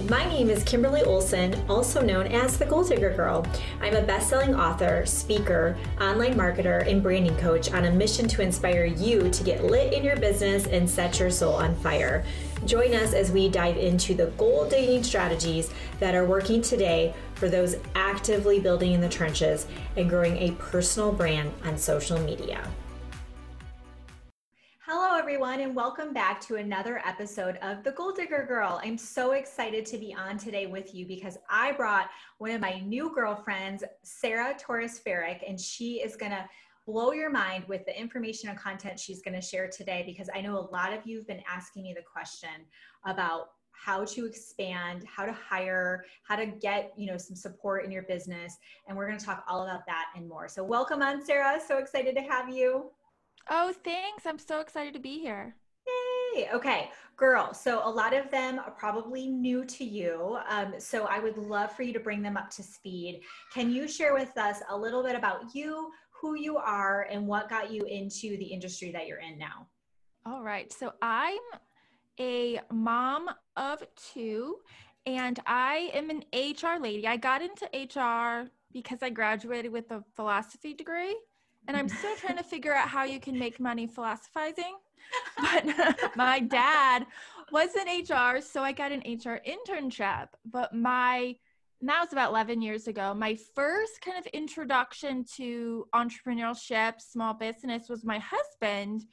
My name is Kimberly Olson, also known as the Goal Digger Girl. I'm a best selling author, speaker, online marketer, and branding coach on a mission to inspire you to get lit in your business and set your soul on fire. Join us as we dive into the gold digging strategies that are working today for those actively building in the trenches and growing a personal brand on social media. Hello, everyone, and welcome back to another episode of The Goal Digger Girl. I'm so excited to be on today with you because I brought one of my new girlfriends, Sarah Torres Ferrick, and she is going to blow your mind with the information and content she's going to share today because I know a lot of you have been asking me the question about how to expand, how to hire, how to get, you know, some support in your business, and we're going to talk all about that and more. So welcome on Sarah, so excited to have you. Oh, thanks. I'm so excited to be here. Yay. Okay, girl. So a lot of them are probably new to you. Um, so I would love for you to bring them up to speed. Can you share with us a little bit about you, who you are, and what got you into the industry that you're in now? All right. So I'm a mom of two, and I am an HR lady. I got into HR because I graduated with a philosophy degree and I'm still trying to figure out how you can make money philosophizing. But my dad was in HR, so I got an HR internship. But my that was about 11 years ago. My first kind of introduction to entrepreneurship, small business was my husband.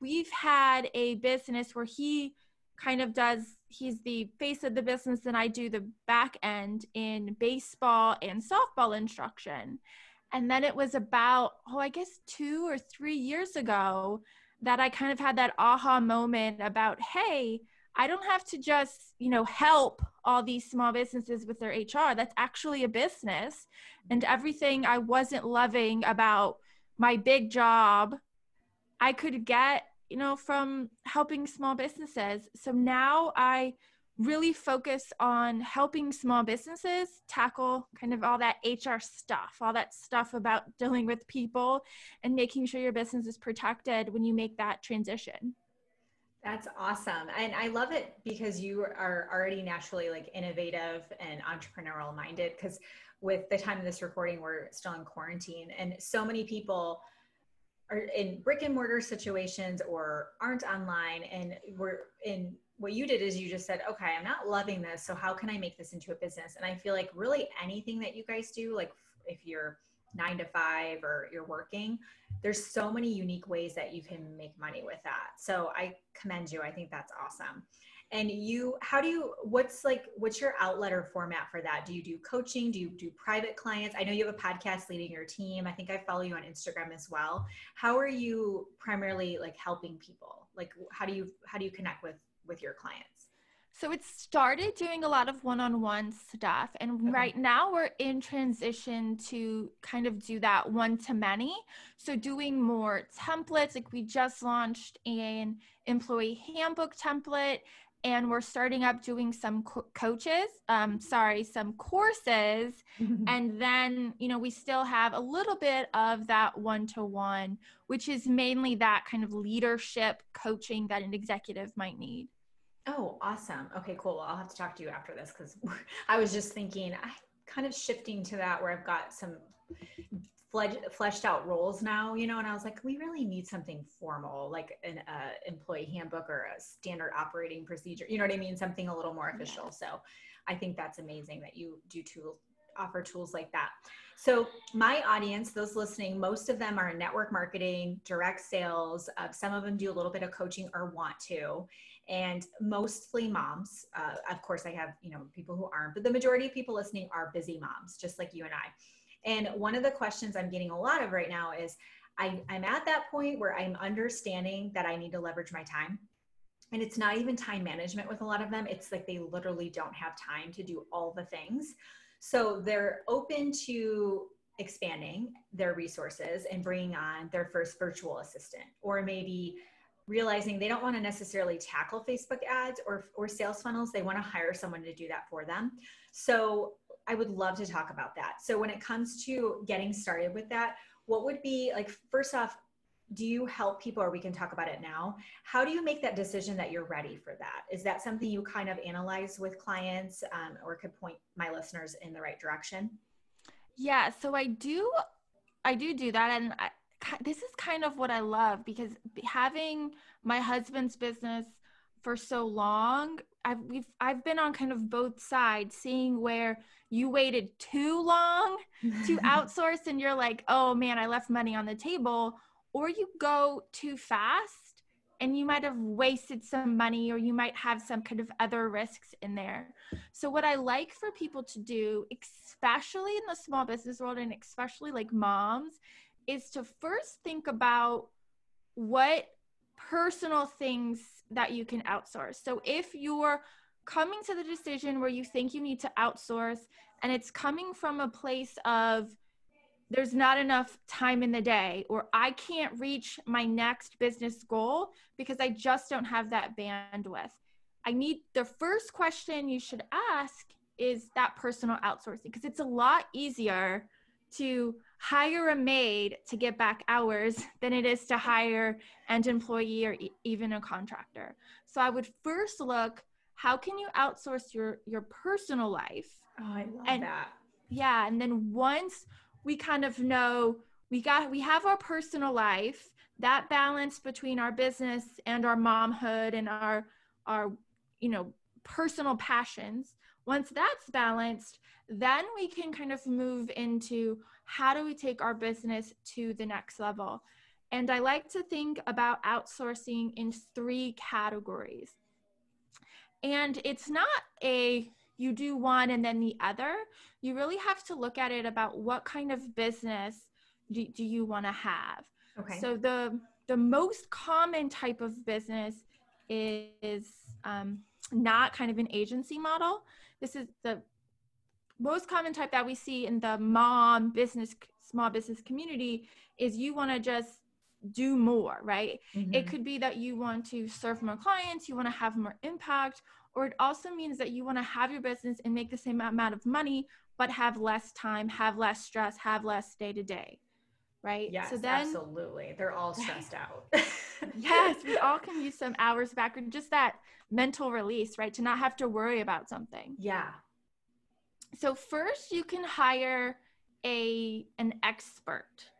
We've had a business where he kind of does he's the face of the business and I do the back end in baseball and softball instruction. And then it was about, oh, I guess two or three years ago that I kind of had that aha moment about, hey, I don't have to just, you know, help all these small businesses with their HR. That's actually a business. And everything I wasn't loving about my big job, I could get, you know, from helping small businesses. So now I really focus on helping small businesses tackle kind of all that HR stuff, all that stuff about dealing with people and making sure your business is protected when you make that transition. That's awesome. And I love it because you are already naturally like innovative and entrepreneurial minded because with the time of this recording we're still in quarantine and so many people are in brick and mortar situations or aren't online and we're in what you did is you just said, okay, I'm not loving this. So how can I make this into a business? And I feel like really anything that you guys do, like if you're nine to five or you're working, there's so many unique ways that you can make money with that. So I commend you. I think that's awesome. And you, how do you, what's like, what's your outlet or format for that? Do you do coaching? Do you do private clients? I know you have a podcast leading your team. I think I follow you on Instagram as well. How are you primarily like helping people? Like, how do you, how do you connect with with your clients? So it started doing a lot of one-on-one stuff and okay. right now we're in transition to kind of do that one to many. So doing more templates like we just launched an employee handbook template and we're starting up doing some co- coaches um, sorry some courses and then you know we still have a little bit of that one-to-one which is mainly that kind of leadership coaching that an executive might need Oh, awesome. Okay, cool. Well, I'll have to talk to you after this because I was just thinking, I kind of shifting to that where I've got some fleshed out roles now, you know, and I was like, we really need something formal, like an uh, employee handbook or a standard operating procedure. You know what I mean? Something a little more official. Yeah. So I think that's amazing that you do tool, offer tools like that. So my audience, those listening, most of them are in network marketing, direct sales. Uh, some of them do a little bit of coaching or want to and mostly moms. Uh, of course, I have you know people who aren't, but the majority of people listening are busy moms, just like you and I. And one of the questions I'm getting a lot of right now is, I, I'm at that point where I'm understanding that I need to leverage my time. And it's not even time management with a lot of them. It's like they literally don't have time to do all the things. So they're open to expanding their resources and bringing on their first virtual assistant or maybe realizing they don't want to necessarily tackle Facebook ads or, or sales funnels. They want to hire someone to do that for them. So I would love to talk about that. So when it comes to getting started with that, what would be like, first off, do you help people or we can talk about it now how do you make that decision that you're ready for that is that something you kind of analyze with clients um, or could point my listeners in the right direction yeah so i do i do do that and I, this is kind of what i love because having my husband's business for so long I've we've I've been on kind of both sides, seeing where you waited too long to outsource and you're like, oh man, I left money on the table, or you go too fast and you might have wasted some money or you might have some kind of other risks in there. So, what I like for people to do, especially in the small business world and especially like moms, is to first think about what personal things that you can outsource. So, if you're coming to the decision where you think you need to outsource and it's coming from a place of there's not enough time in the day or i can't reach my next business goal because i just don't have that bandwidth i need the first question you should ask is that personal outsourcing because it's a lot easier to hire a maid to get back hours than it is to hire an employee or e- even a contractor. So i would first look how can you outsource your your personal life? Oh i love and, that. yeah and then once we kind of know we got we have our personal life that balance between our business and our momhood and our our you know personal passions once that's balanced then we can kind of move into how do we take our business to the next level. And i like to think about outsourcing in three categories. And it's not a you do one and then the other. You really have to look at it about what kind of business do, do you want to have. Okay. So the the most common type of business is um, not kind of an agency model. This is the most common type that we see in the mom business small business community is you want to just do more right? Mm-hmm. it could be that you want to serve more clients you want to have more impact or it also means that you want to have your business and make the same amount of money but have less time have less stress have less day to day right yes so then, absolutely they're all stressed out yes we all can use some hours back or just that mental release right to not have to worry about something yeah so first you can hire a an expert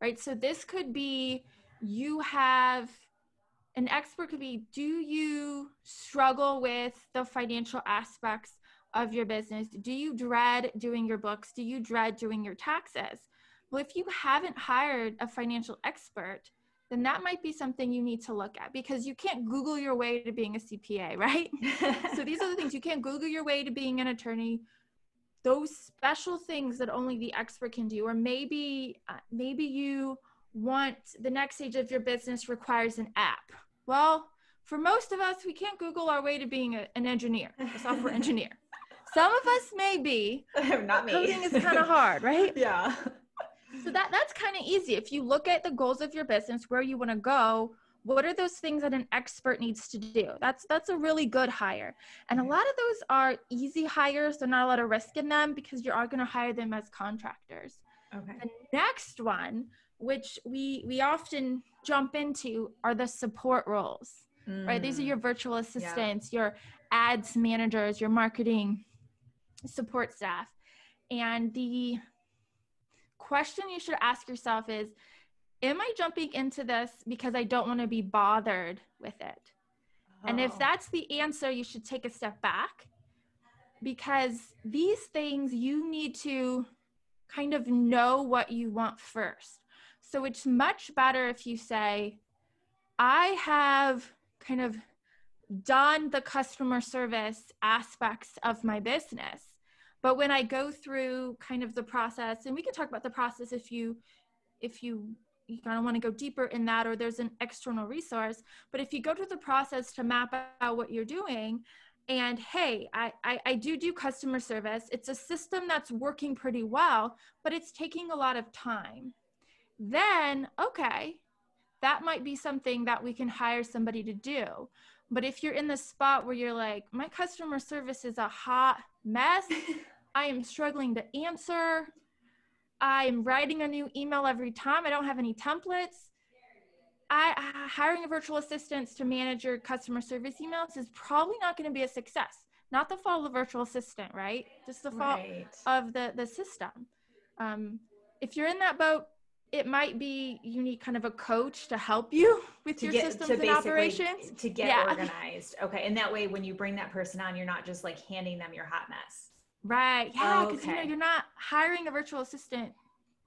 right so this could be you have an expert could be do you struggle with the financial aspects of your business? Do you dread doing your books? Do you dread doing your taxes? Well, if you haven't hired a financial expert, then that might be something you need to look at because you can't Google your way to being a CPA, right? so these are the things you can't Google your way to being an attorney. Those special things that only the expert can do, or maybe uh, maybe you want the next stage of your business requires an app. Well, for most of us, we can't Google our way to being a, an engineer, a software engineer. Some of us may be. Not me. Coding is kind of hard, right? Yeah. So that that's kind of easy. If you look at the goals of your business, where you want to go, what are those things that an expert needs to do? That's that's a really good hire. And a lot of those are easy hires. There's not a lot of risk in them because you are going to hire them as contractors. Okay. The next one which we we often jump into are the support roles mm. right these are your mm. virtual assistants yeah. your ads managers your marketing support staff and the question you should ask yourself is am i jumping into this because i don't want to be bothered with it oh. and if oh. that's the answer you should take a step back because these things you need to kind of know what you want first so it's much better if you say, I have kind of done the customer service aspects of my business. But when I go through kind of the process, and we can talk about the process if you if you you kind of want to go deeper in that or there's an external resource but if you go through the process to map out what you're doing and hey I, I, I do do customer service it's a system that's working pretty well but it's taking a lot of time then okay, that might be something that we can hire somebody to do. But if you're in the spot where you're like, my customer service is a hot mess, I am struggling to answer, I'm writing a new email every time, I don't have any templates, I uh, hiring a virtual assistant to manage your customer service emails is probably not going to be a success. Not the fault of the virtual assistant, right? Just the fault Right. of the the system. Um, if you're in that boat, it might be you need kind of a coach to help you with to your get systems and operations. to get Yeah. organized. Okay, and that way, when you bring that person on, you're not just like handing them your hot mess. Right. Yeah, oh, because you know you're not hiring a virtual assistant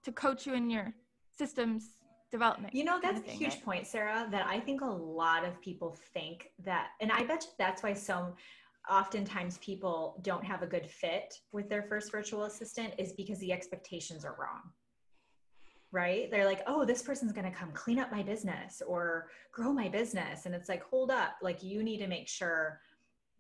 to coach you in your systems development. You know, kind that's of a huge right? point, Sarah, that I think a lot of people think that, and I bet you that's why so oftentimes people don't have a good fit with their first virtual assistant is because the expectations are wrong. Right? They're like, oh, this person's going to come clean up my business or grow my business. And it's like, hold up, like you need to make sure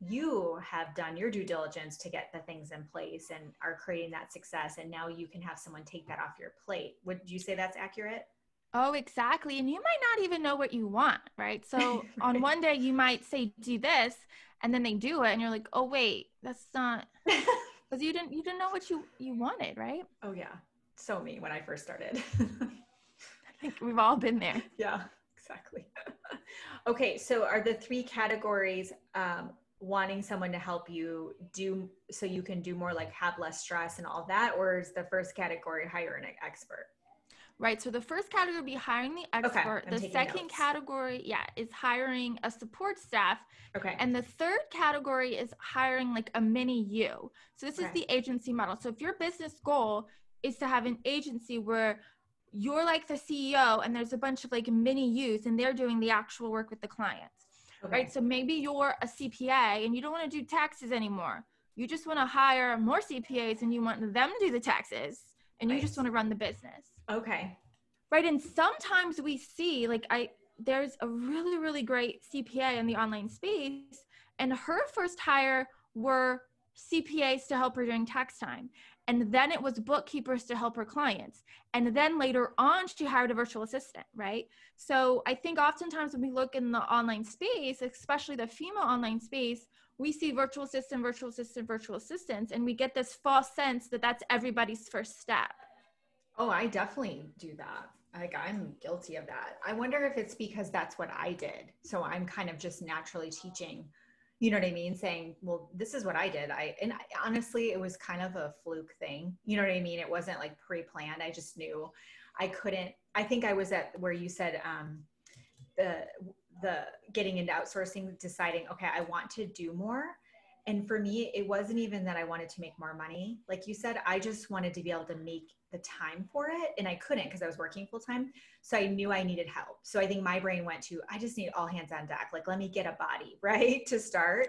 you have done your due diligence to get the things in place and are creating that success. And now you can have someone take that off your plate. Would you say that's accurate? Oh, exactly. And you might not even know what you want, right? So on one day you might say do this and then they do it and you're like, "Oh, wait, that's not cuz you didn't you didn't know what you you wanted, right?" Oh yeah, so me when I first started. I think we've all been there. yeah, exactly. okay, so are the three categories um, wanting someone to help you do so you can do more like have less stress and all that, or is the first category hire an expert? Right. So the first category would be hiring the expert. I'm the second notes. category, yeah, is hiring a support staff. Okay. And the third category is hiring like a mini you. So this is the agency model. So if your business goal is to have an agency where you're like the CEO and there's a bunch of like mini yous and they're doing the actual work with the clients. Okay. Right. So maybe you're a CPA and you don't want to do taxes anymore. You just want to hire more CPAs and you want them to do the taxes and you just want to run the business Okay. right and sometimes we see like i there's a really really great cpa in the online space and her first hire were cpas to help her during tax time and then it was bookkeepers to help her clients and then later on she hired a virtual assistant right so i think oftentimes when we look in the online space especially the female online space we see virtual assistant virtual assistant virtual assistants and we get this false sense that that's everybody's first step Oh, I definitely do that. Like I'm guilty of that. I wonder if it's because that's what I did. So I'm kind of just naturally teaching, you know what I mean? Saying, well, this is what I did. I, and I, honestly, it was kind of a fluke thing. You know what I mean? It wasn't like pre-planned. I just knew I couldn't, I think I was at where you said, um, the, the getting into outsourcing, deciding, okay, I want to do more. And for me, it wasn't even that I wanted to make more money. Like you said, I just wanted to be able to make the time for it. And I couldn't because I was working full time. So I knew I needed help. So I think my brain went to, I just need all hands on deck. Like, let me get a body, right? To start.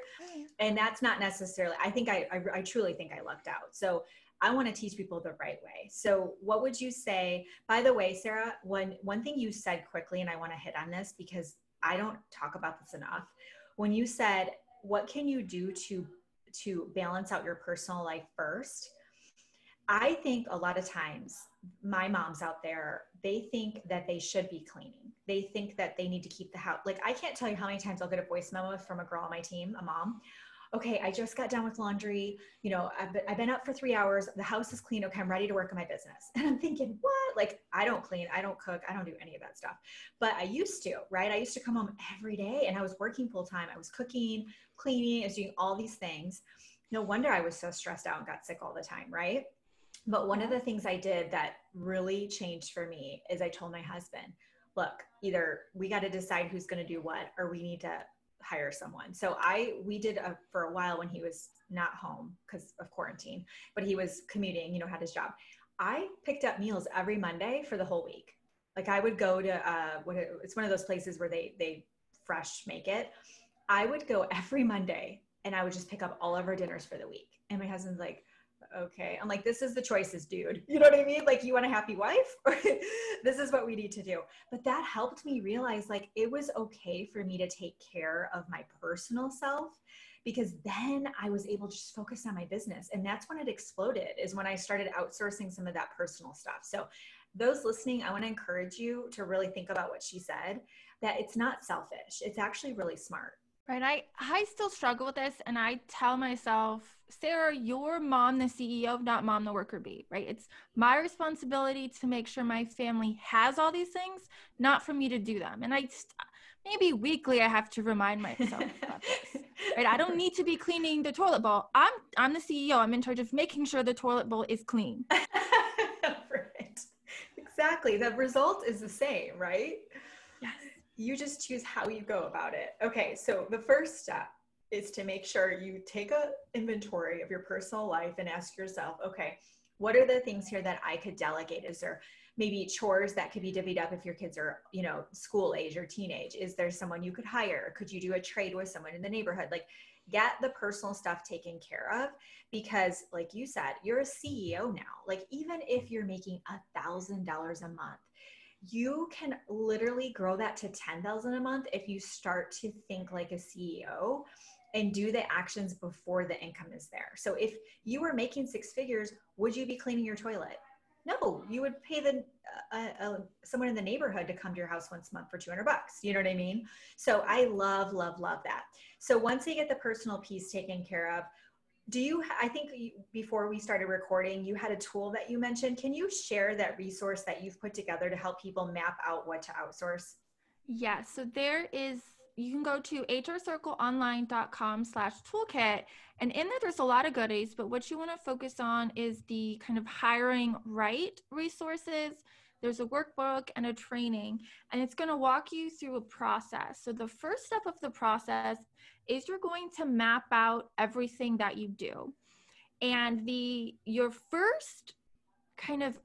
And that's not necessarily, I think I, I, I truly think I lucked out. So I want to teach people the right way. So what would you say? By the way, Sarah, one, one thing you said quickly, and I want to hit on this because I don't talk about this enough. When you said, what can you do to to balance out your personal life first i think a lot of times my moms out there they think that they should be cleaning. They think that they need to keep the house like i can't tell you how many times i'll get a voice memo from a girl on my team a mom. Okay i just got done with laundry you know i've been, I've been up for three hours the house is clean okay i'm ready to work on my business. And i'm thinking what? Like i don't clean i don't cook i don't do any of that stuff. But i used to right? I used to come home every day and i was working full time i was cooking cleaning i was doing all these things. No wonder i was so stressed out and got sick all the time right but one of the things i did that really changed for me is i told my husband look either we got to decide who's going to do what or we need to hire someone. So i we did a, for a while when he was not home because of quarantine but he was commuting you know had his job. I picked up meals every monday for the whole week. Like i would go to uh what it's one of those places where they they fresh make it. I would go every monday and i would just pick up all of our dinners for the week. And my husband's like okay i'm like this is the choices dude you know what i mean like you want a happy wife this is what we need to do but that helped me realize like it was okay for me to take care of my personal self because then I was able to just focus on my business. And that's when it exploded, is when I started outsourcing some of that personal stuff. So, those listening, I want to encourage you to really think about what she said that it's not selfish, it's actually really smart. Right. I, I still struggle with this and I tell myself, Sarah, you're mom, the CEO, not mom, the worker bee, right? It's my responsibility to make sure my family has all these things, not for me to do them. And I maybe weekly I have to remind myself about this. Right. I don't need to be cleaning the toilet bowl. I'm I'm the CEO. I'm in charge of making sure the toilet bowl is clean. right. Exactly. The result is the same, right? You just choose how you go about it. Okay, so the first step is to make sure you take a inventory of your personal life and ask yourself, okay, what are the things here that I could delegate? Is there maybe chores that could be divvied up if your kids are, you know, school age or teenage? Is there someone you could hire? Could you do a trade with someone in the neighborhood? Like get the personal stuff taken care of because like you said, you're a CEO now. Like even if you're making a thousand dollars a month, you can literally grow that to 10,000 a month if you start to think like a CEO and do the actions before the income is there. So if you were making six figures, would you be cleaning your toilet? No, you would pay the uh, uh, someone in the neighborhood to come to your house once a month for 200 bucks. You know what I mean? So I love, love, love that. So once you get the personal piece taken care of, do you i think before we started recording you had a tool that you mentioned. Can you share that resource that you've put together to help people map out what to outsource? Yeah so there is you can go to hrcircleonline.com slash toolkit and in there there's a lot of goodies but what you want to focus on is the kind of hiring right resources there's a workbook and a training and it's going to walk you through a process so the first step of the process is you're going to map out everything that you do. And the your first kind of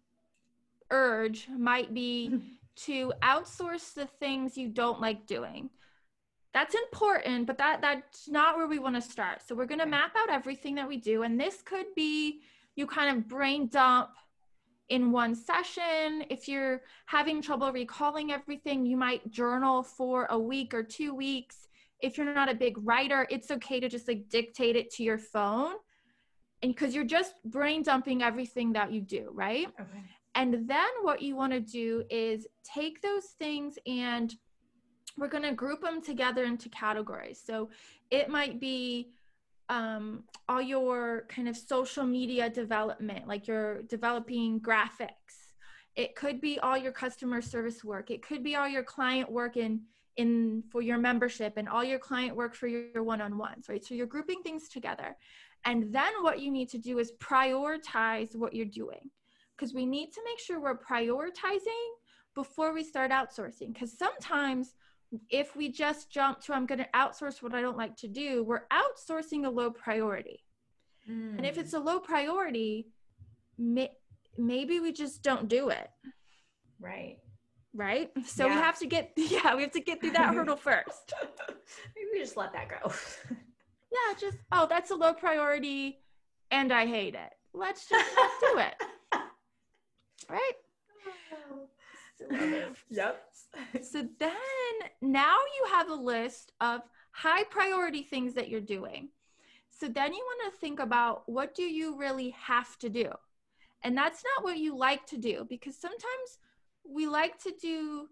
urge might be to outsource the things you don't like doing. That's important, but that that's not where we want to start. So we're going to map out everything that we do and this could be you kind of brain dump in one session. If you're having trouble recalling everything, you might journal for a week or 2 weeks if you're not a big writer, it's okay to just like dictate it to your phone. And because you're just brain dumping everything that you do, right? Okay. And then what you want to do is take those things and we're going to group them together into categories. So it might be um, all your kind of social media development, like you're developing graphics. It could be all your customer service work. It could be all your client work in in for your membership and all your client work for your one-on-ones right so you're grouping things together and then what you need to do is prioritize what you're doing because we need to make sure we're prioritizing before we start outsourcing because sometimes if we just jump to i'm going to outsource what i don't like to do we're outsourcing a low priority mm. and if it's a low priority may- maybe we just don't do it right right? So yeah. we have to get yeah, we have to get through that hurdle first. Maybe we just let that go. yeah, just oh, that's a low priority and I hate it. Let's just let's do it. Right? yep. so then now you have a list of high priority things that you're doing. So then you want to think about what do you really have to do? And that's not what you like to do because sometimes we like to do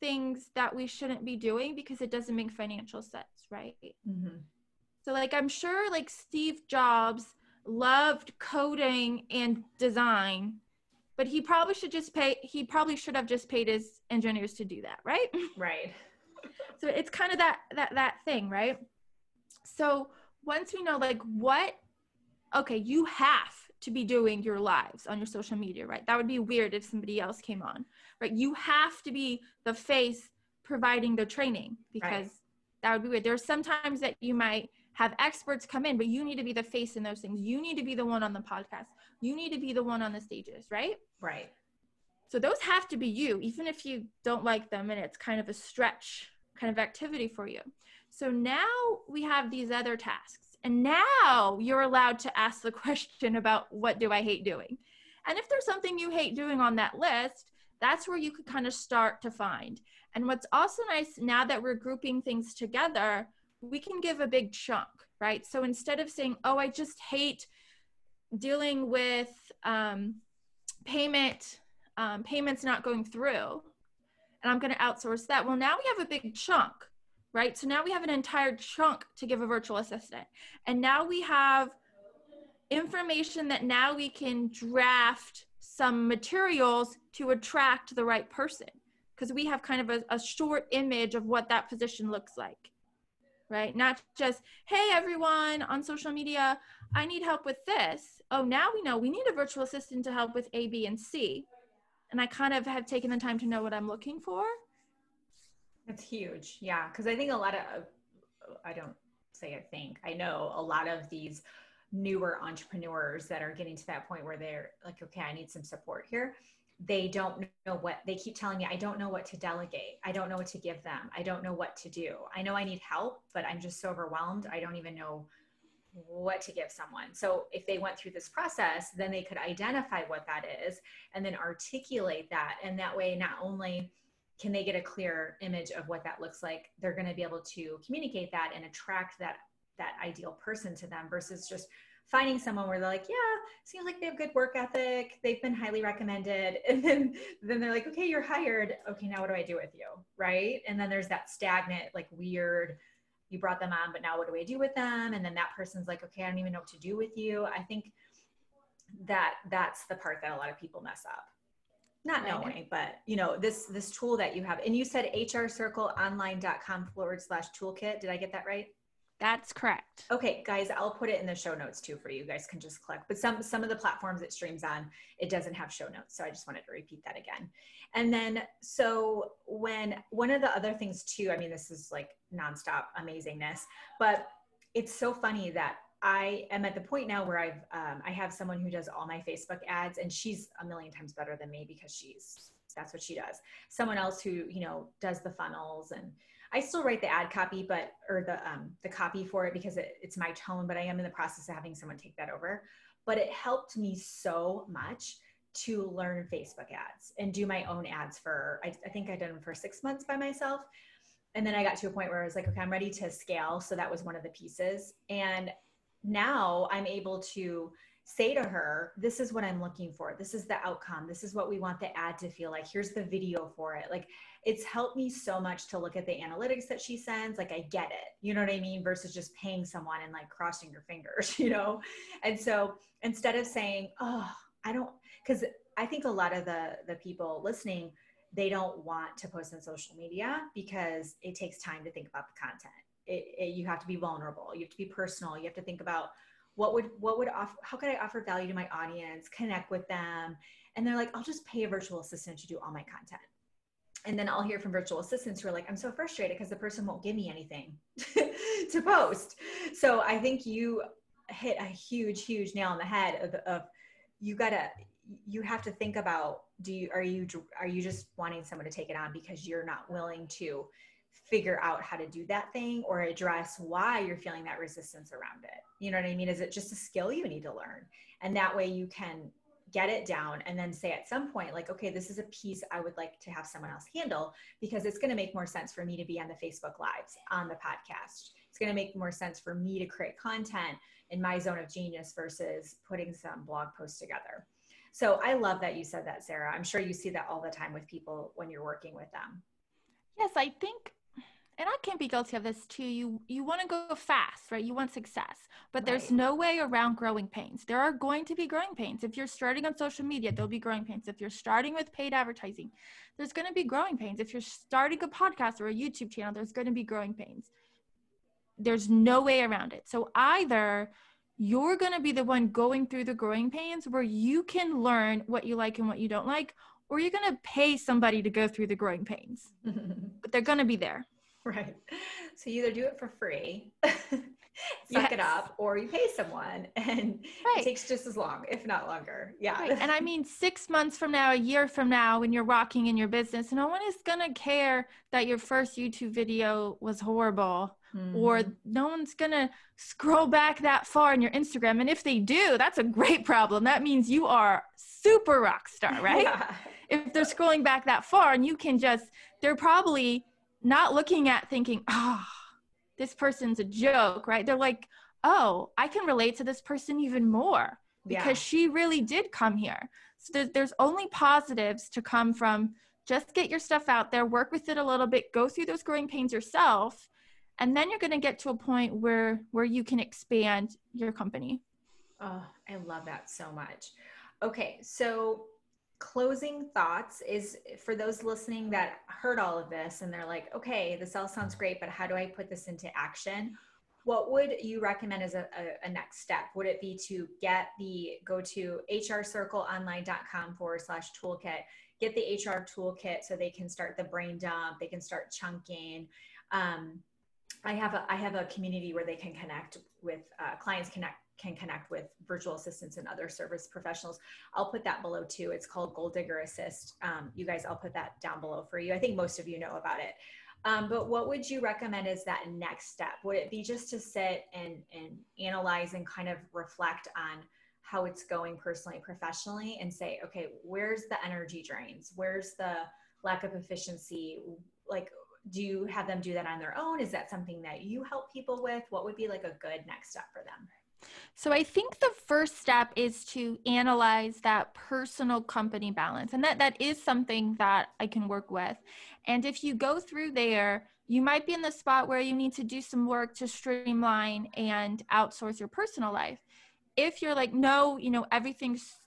things that we shouldn't be doing because it doesn't make financial sense, right? Mm-hmm. So, like, I'm sure like Steve Jobs loved coding and design, but he probably should just pay, he probably should have just paid his engineers to do that, right? Right. so it's kind of that, that, that thing, right? So once we know like what, okay, you have to be doing your lives on your social media, right? That would be weird if somebody else came on, right? You have to be the face providing the training because right. that would be weird. There's sometimes that you might have experts come in, but you need to be the face in those things. You need to be the one on the podcast. You need to be the one on the stages, right? Right. So those have to be you, even if you don't like them and it's kind of a stretch kind of activity for you. So now we have these other tasks and now you're allowed to ask the question about what do I hate doing? And if there's something you hate doing on that list, that's where you could kind of start to find. And what's also nice now that we're grouping things together, we can give a big chunk, right? So instead of saying, oh, I just hate dealing with um, payment, um, payments not going through, and I'm going to outsource that. Well, now we have a big chunk right? So now we have an entire chunk to give a virtual assistant. And now we have information that now we can draft some materials to attract the right person because we have kind of a, a, short image of what that position looks like right? Not just hey everyone on social media i need help with this. Oh now we know we need a virtual assistant to help with a b and c. And i kind of have taken the time to know what i'm looking for. That's huge. Yeah because i think a lot of i don't say i think i know a lot of these newer entrepreneurs that are getting to that point where they're like, okay, I need some support here. They don't know what they keep telling me, I don't know what to delegate. I don't know what to give them. I don't know what to do. I know I need help, but I'm just so overwhelmed. I don't even know what to give someone. So if they went through this process, then they could identify what that is and then articulate that. And that way, not only can they get a clear image of what that looks like, they're going to be able to communicate that and attract that that ideal person to them versus just finding someone where they're like, yeah, seems like they have good work ethic. They've been highly recommended. And then, then they're like, okay, you're hired. Okay, now what do I do with you? Right. And then there's that stagnant, like weird, you brought them on, but now what do I do with them? And then that person's like, okay, I don't even know what to do with you. I think that that's the part that a lot of people mess up. Not knowing, but you know, this this tool that you have, and you said hrcircleonline.com forward slash toolkit. Did I get that right? That's correct. Okay, guys, I'll put it in the show notes too for you. guys can just click. But some some of the platforms it streams on, it doesn't have show notes. So I just wanted to repeat that again. And then so when one of the other things too, I mean, this is like nonstop amazingness, but it's so funny that I am at the point now where I've um, I have someone who does all my Facebook ads, and she's a million times better than me because she's that's what she does. Someone else who you know does the funnels and I still write the ad copy, but or the um, the copy for it because it, it's my tone. But I am in the process of having someone take that over. But it helped me so much to learn Facebook ads and do my own ads for. I, I think I did them for six months by myself, and then I got to a point where I was like, okay, I'm ready to scale. So that was one of the pieces, and now I'm able to say to her, This is what I'm looking for. This is the outcome. This is what we want the ad to feel like. Here's the video for it. Like, it's helped me so much to look at the analytics that she sends. Like, I get it. You know what I mean? Versus just paying someone and like crossing your fingers, you know? And so instead of saying, Oh, I don't, because I think a lot of the the people listening, they don't want to post on social media because it takes time to think about the content. It, it, you have to be vulnerable. You have to be personal. You have to think about what would what would offer how could i offer value to my audience connect with them? And they're like i'll just pay a virtual assistant to do all my content. And then i'll hear from virtual assistants who are like i'm so frustrated because the person won't give me anything to post. So i think you hit a huge huge nail on the head of, of you gotta you have to think about do you are you are you just wanting someone to take it on because you're not willing to figure out how to do that thing or address why you're feeling that resistance around it. You know what I mean? Is it just a skill you need to learn? And that way you can get it down and then say at some point, like, okay, this is a piece I would like to have someone else handle because it's going to make more sense for me to be on the Facebook Lives, on the podcast. It's going to make more sense for me to create content in my zone of genius versus putting some blog posts together. So I love that you said that, Sarah. I'm sure you see that all the time with people when you're working with them. Yes, I think and I can be guilty of this too. You you want to go fast, right? You want success, but there's right. no way around growing pains. There are going to be growing pains. If you're starting on social media, there'll be growing pains. If you're starting with paid advertising, there's going to be growing pains. If you're starting a podcast or a YouTube channel, there's going to be growing pains. There's no way around it. So either you're going to be the one going through the growing pains where you can learn what you like and what you don't like, or you're going to pay somebody to go through the growing pains. but they're going to be there. Right. So you either do it for free, suck yes. it up, or you pay someone and right. it takes just as long, if not longer. Yeah. Right. And I mean, six months from now, a year from now, when you're rocking in your business, no one is going to care that your first YouTube video was horrible. Mm-hmm. Or no one's gonna scroll back that far in your Instagram. And if they do, that's a great problem. That means you are super rock star, right? Yeah. If they're scrolling back that far and you can just, they're probably not looking at thinking, oh, this person's a joke, right? They're like, oh, I can relate to this person even more because yeah. she really did come here. So there's, there's only positives to come from just get your stuff out there, work with it a little bit, go through those growing pains yourself, and then you're going to get to a point where where you can expand your company oh i love that so much okay so closing thoughts is for those listening that heard all of this and they're like okay this all sounds great but how do i put this into action what would you recommend as a, a, a, next step? Would it be to get the go to hrcircleonline.com forward slash toolkit, get the HR toolkit so they can start the brain dump, they can start chunking. Um, I have a I have a community where they can connect with uh, clients connect can connect with virtual assistants and other service professionals. I'll put that below too. It's called Goal Digger Assist. Um, you guys, I'll put that down below for you. I think most of you know about it. Um, but what would you recommend as that next step? Would it be just to sit and, and analyze and kind of reflect on how it's going personally, professionally, and say, okay, where's the energy drains? Where's the lack of efficiency? Like, do you have them do that on their own? Is that something that you help people with? What would be like a good next step for them? So I think the first step is to analyze that personal company balance. And that that is something that I can work with. And if you go through there, you might be in the spot where you need to do some work to streamline and outsource your personal life. If you're like, no, you know, everything's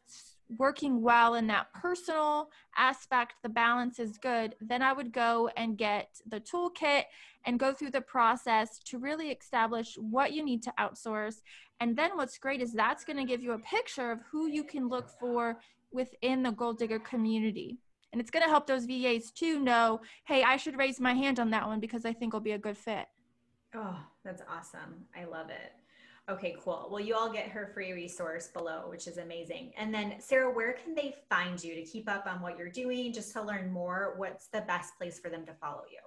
working well in that personal aspect, the balance is good, then I would go and get the toolkit and go through the process to really establish what you need to outsource. And then what's great is that's going to give you a picture of who you can look for within the Goal Digger community. And it's going to help those VAs too know, hey, I should raise my hand on that one because I think it'll be a good fit. Oh, that's awesome. I love it. Okay, cool. Well, you all get her free resource below, which is amazing. And then, Sarah, where can they find you to keep up on what you're doing, just to learn more? What's the best place for them to follow you?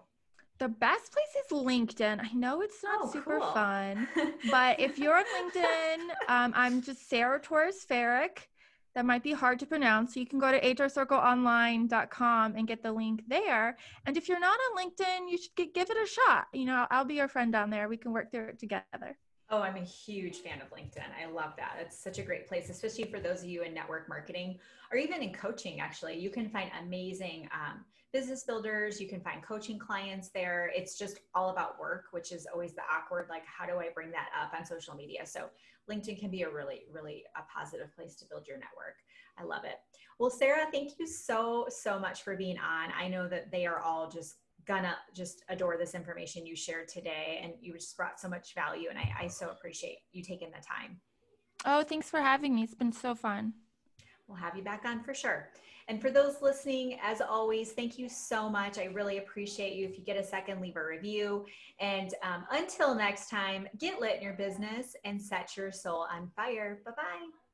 The best place is LinkedIn. I know it's not oh, super cool. fun, but if you're on LinkedIn, um, I'm just Sarah Torres Ferrick. That might be hard to pronounce. So you can go to hrcircleonline.com and get the link there. And if you're not on LinkedIn, you should get, give it a shot. You know, I'll be your friend down there. We can work through it together. Oh, I'm a huge fan of LinkedIn. I love that. It's such a great place, especially for those of you in network marketing or even in coaching. Actually, you can find amazing um, business builders. You can find coaching clients there. It's just all about work, which is always the awkward, like, how do I bring that up on social media? So LinkedIn can be a really, really a positive place to build your network. I love it. Well, Sarah, thank you so, so much for being on. I know that they are all just gonna just adore this information you shared today and you just brought so much value and I, I so appreciate you taking the time. Oh, thanks for having me. It's been so fun. We'll have you back on for sure. And for those listening, as always, thank you so much. I really appreciate you. If you get a second, leave a review. And um, until next time, get lit in your business and set your soul on fire. Bye bye.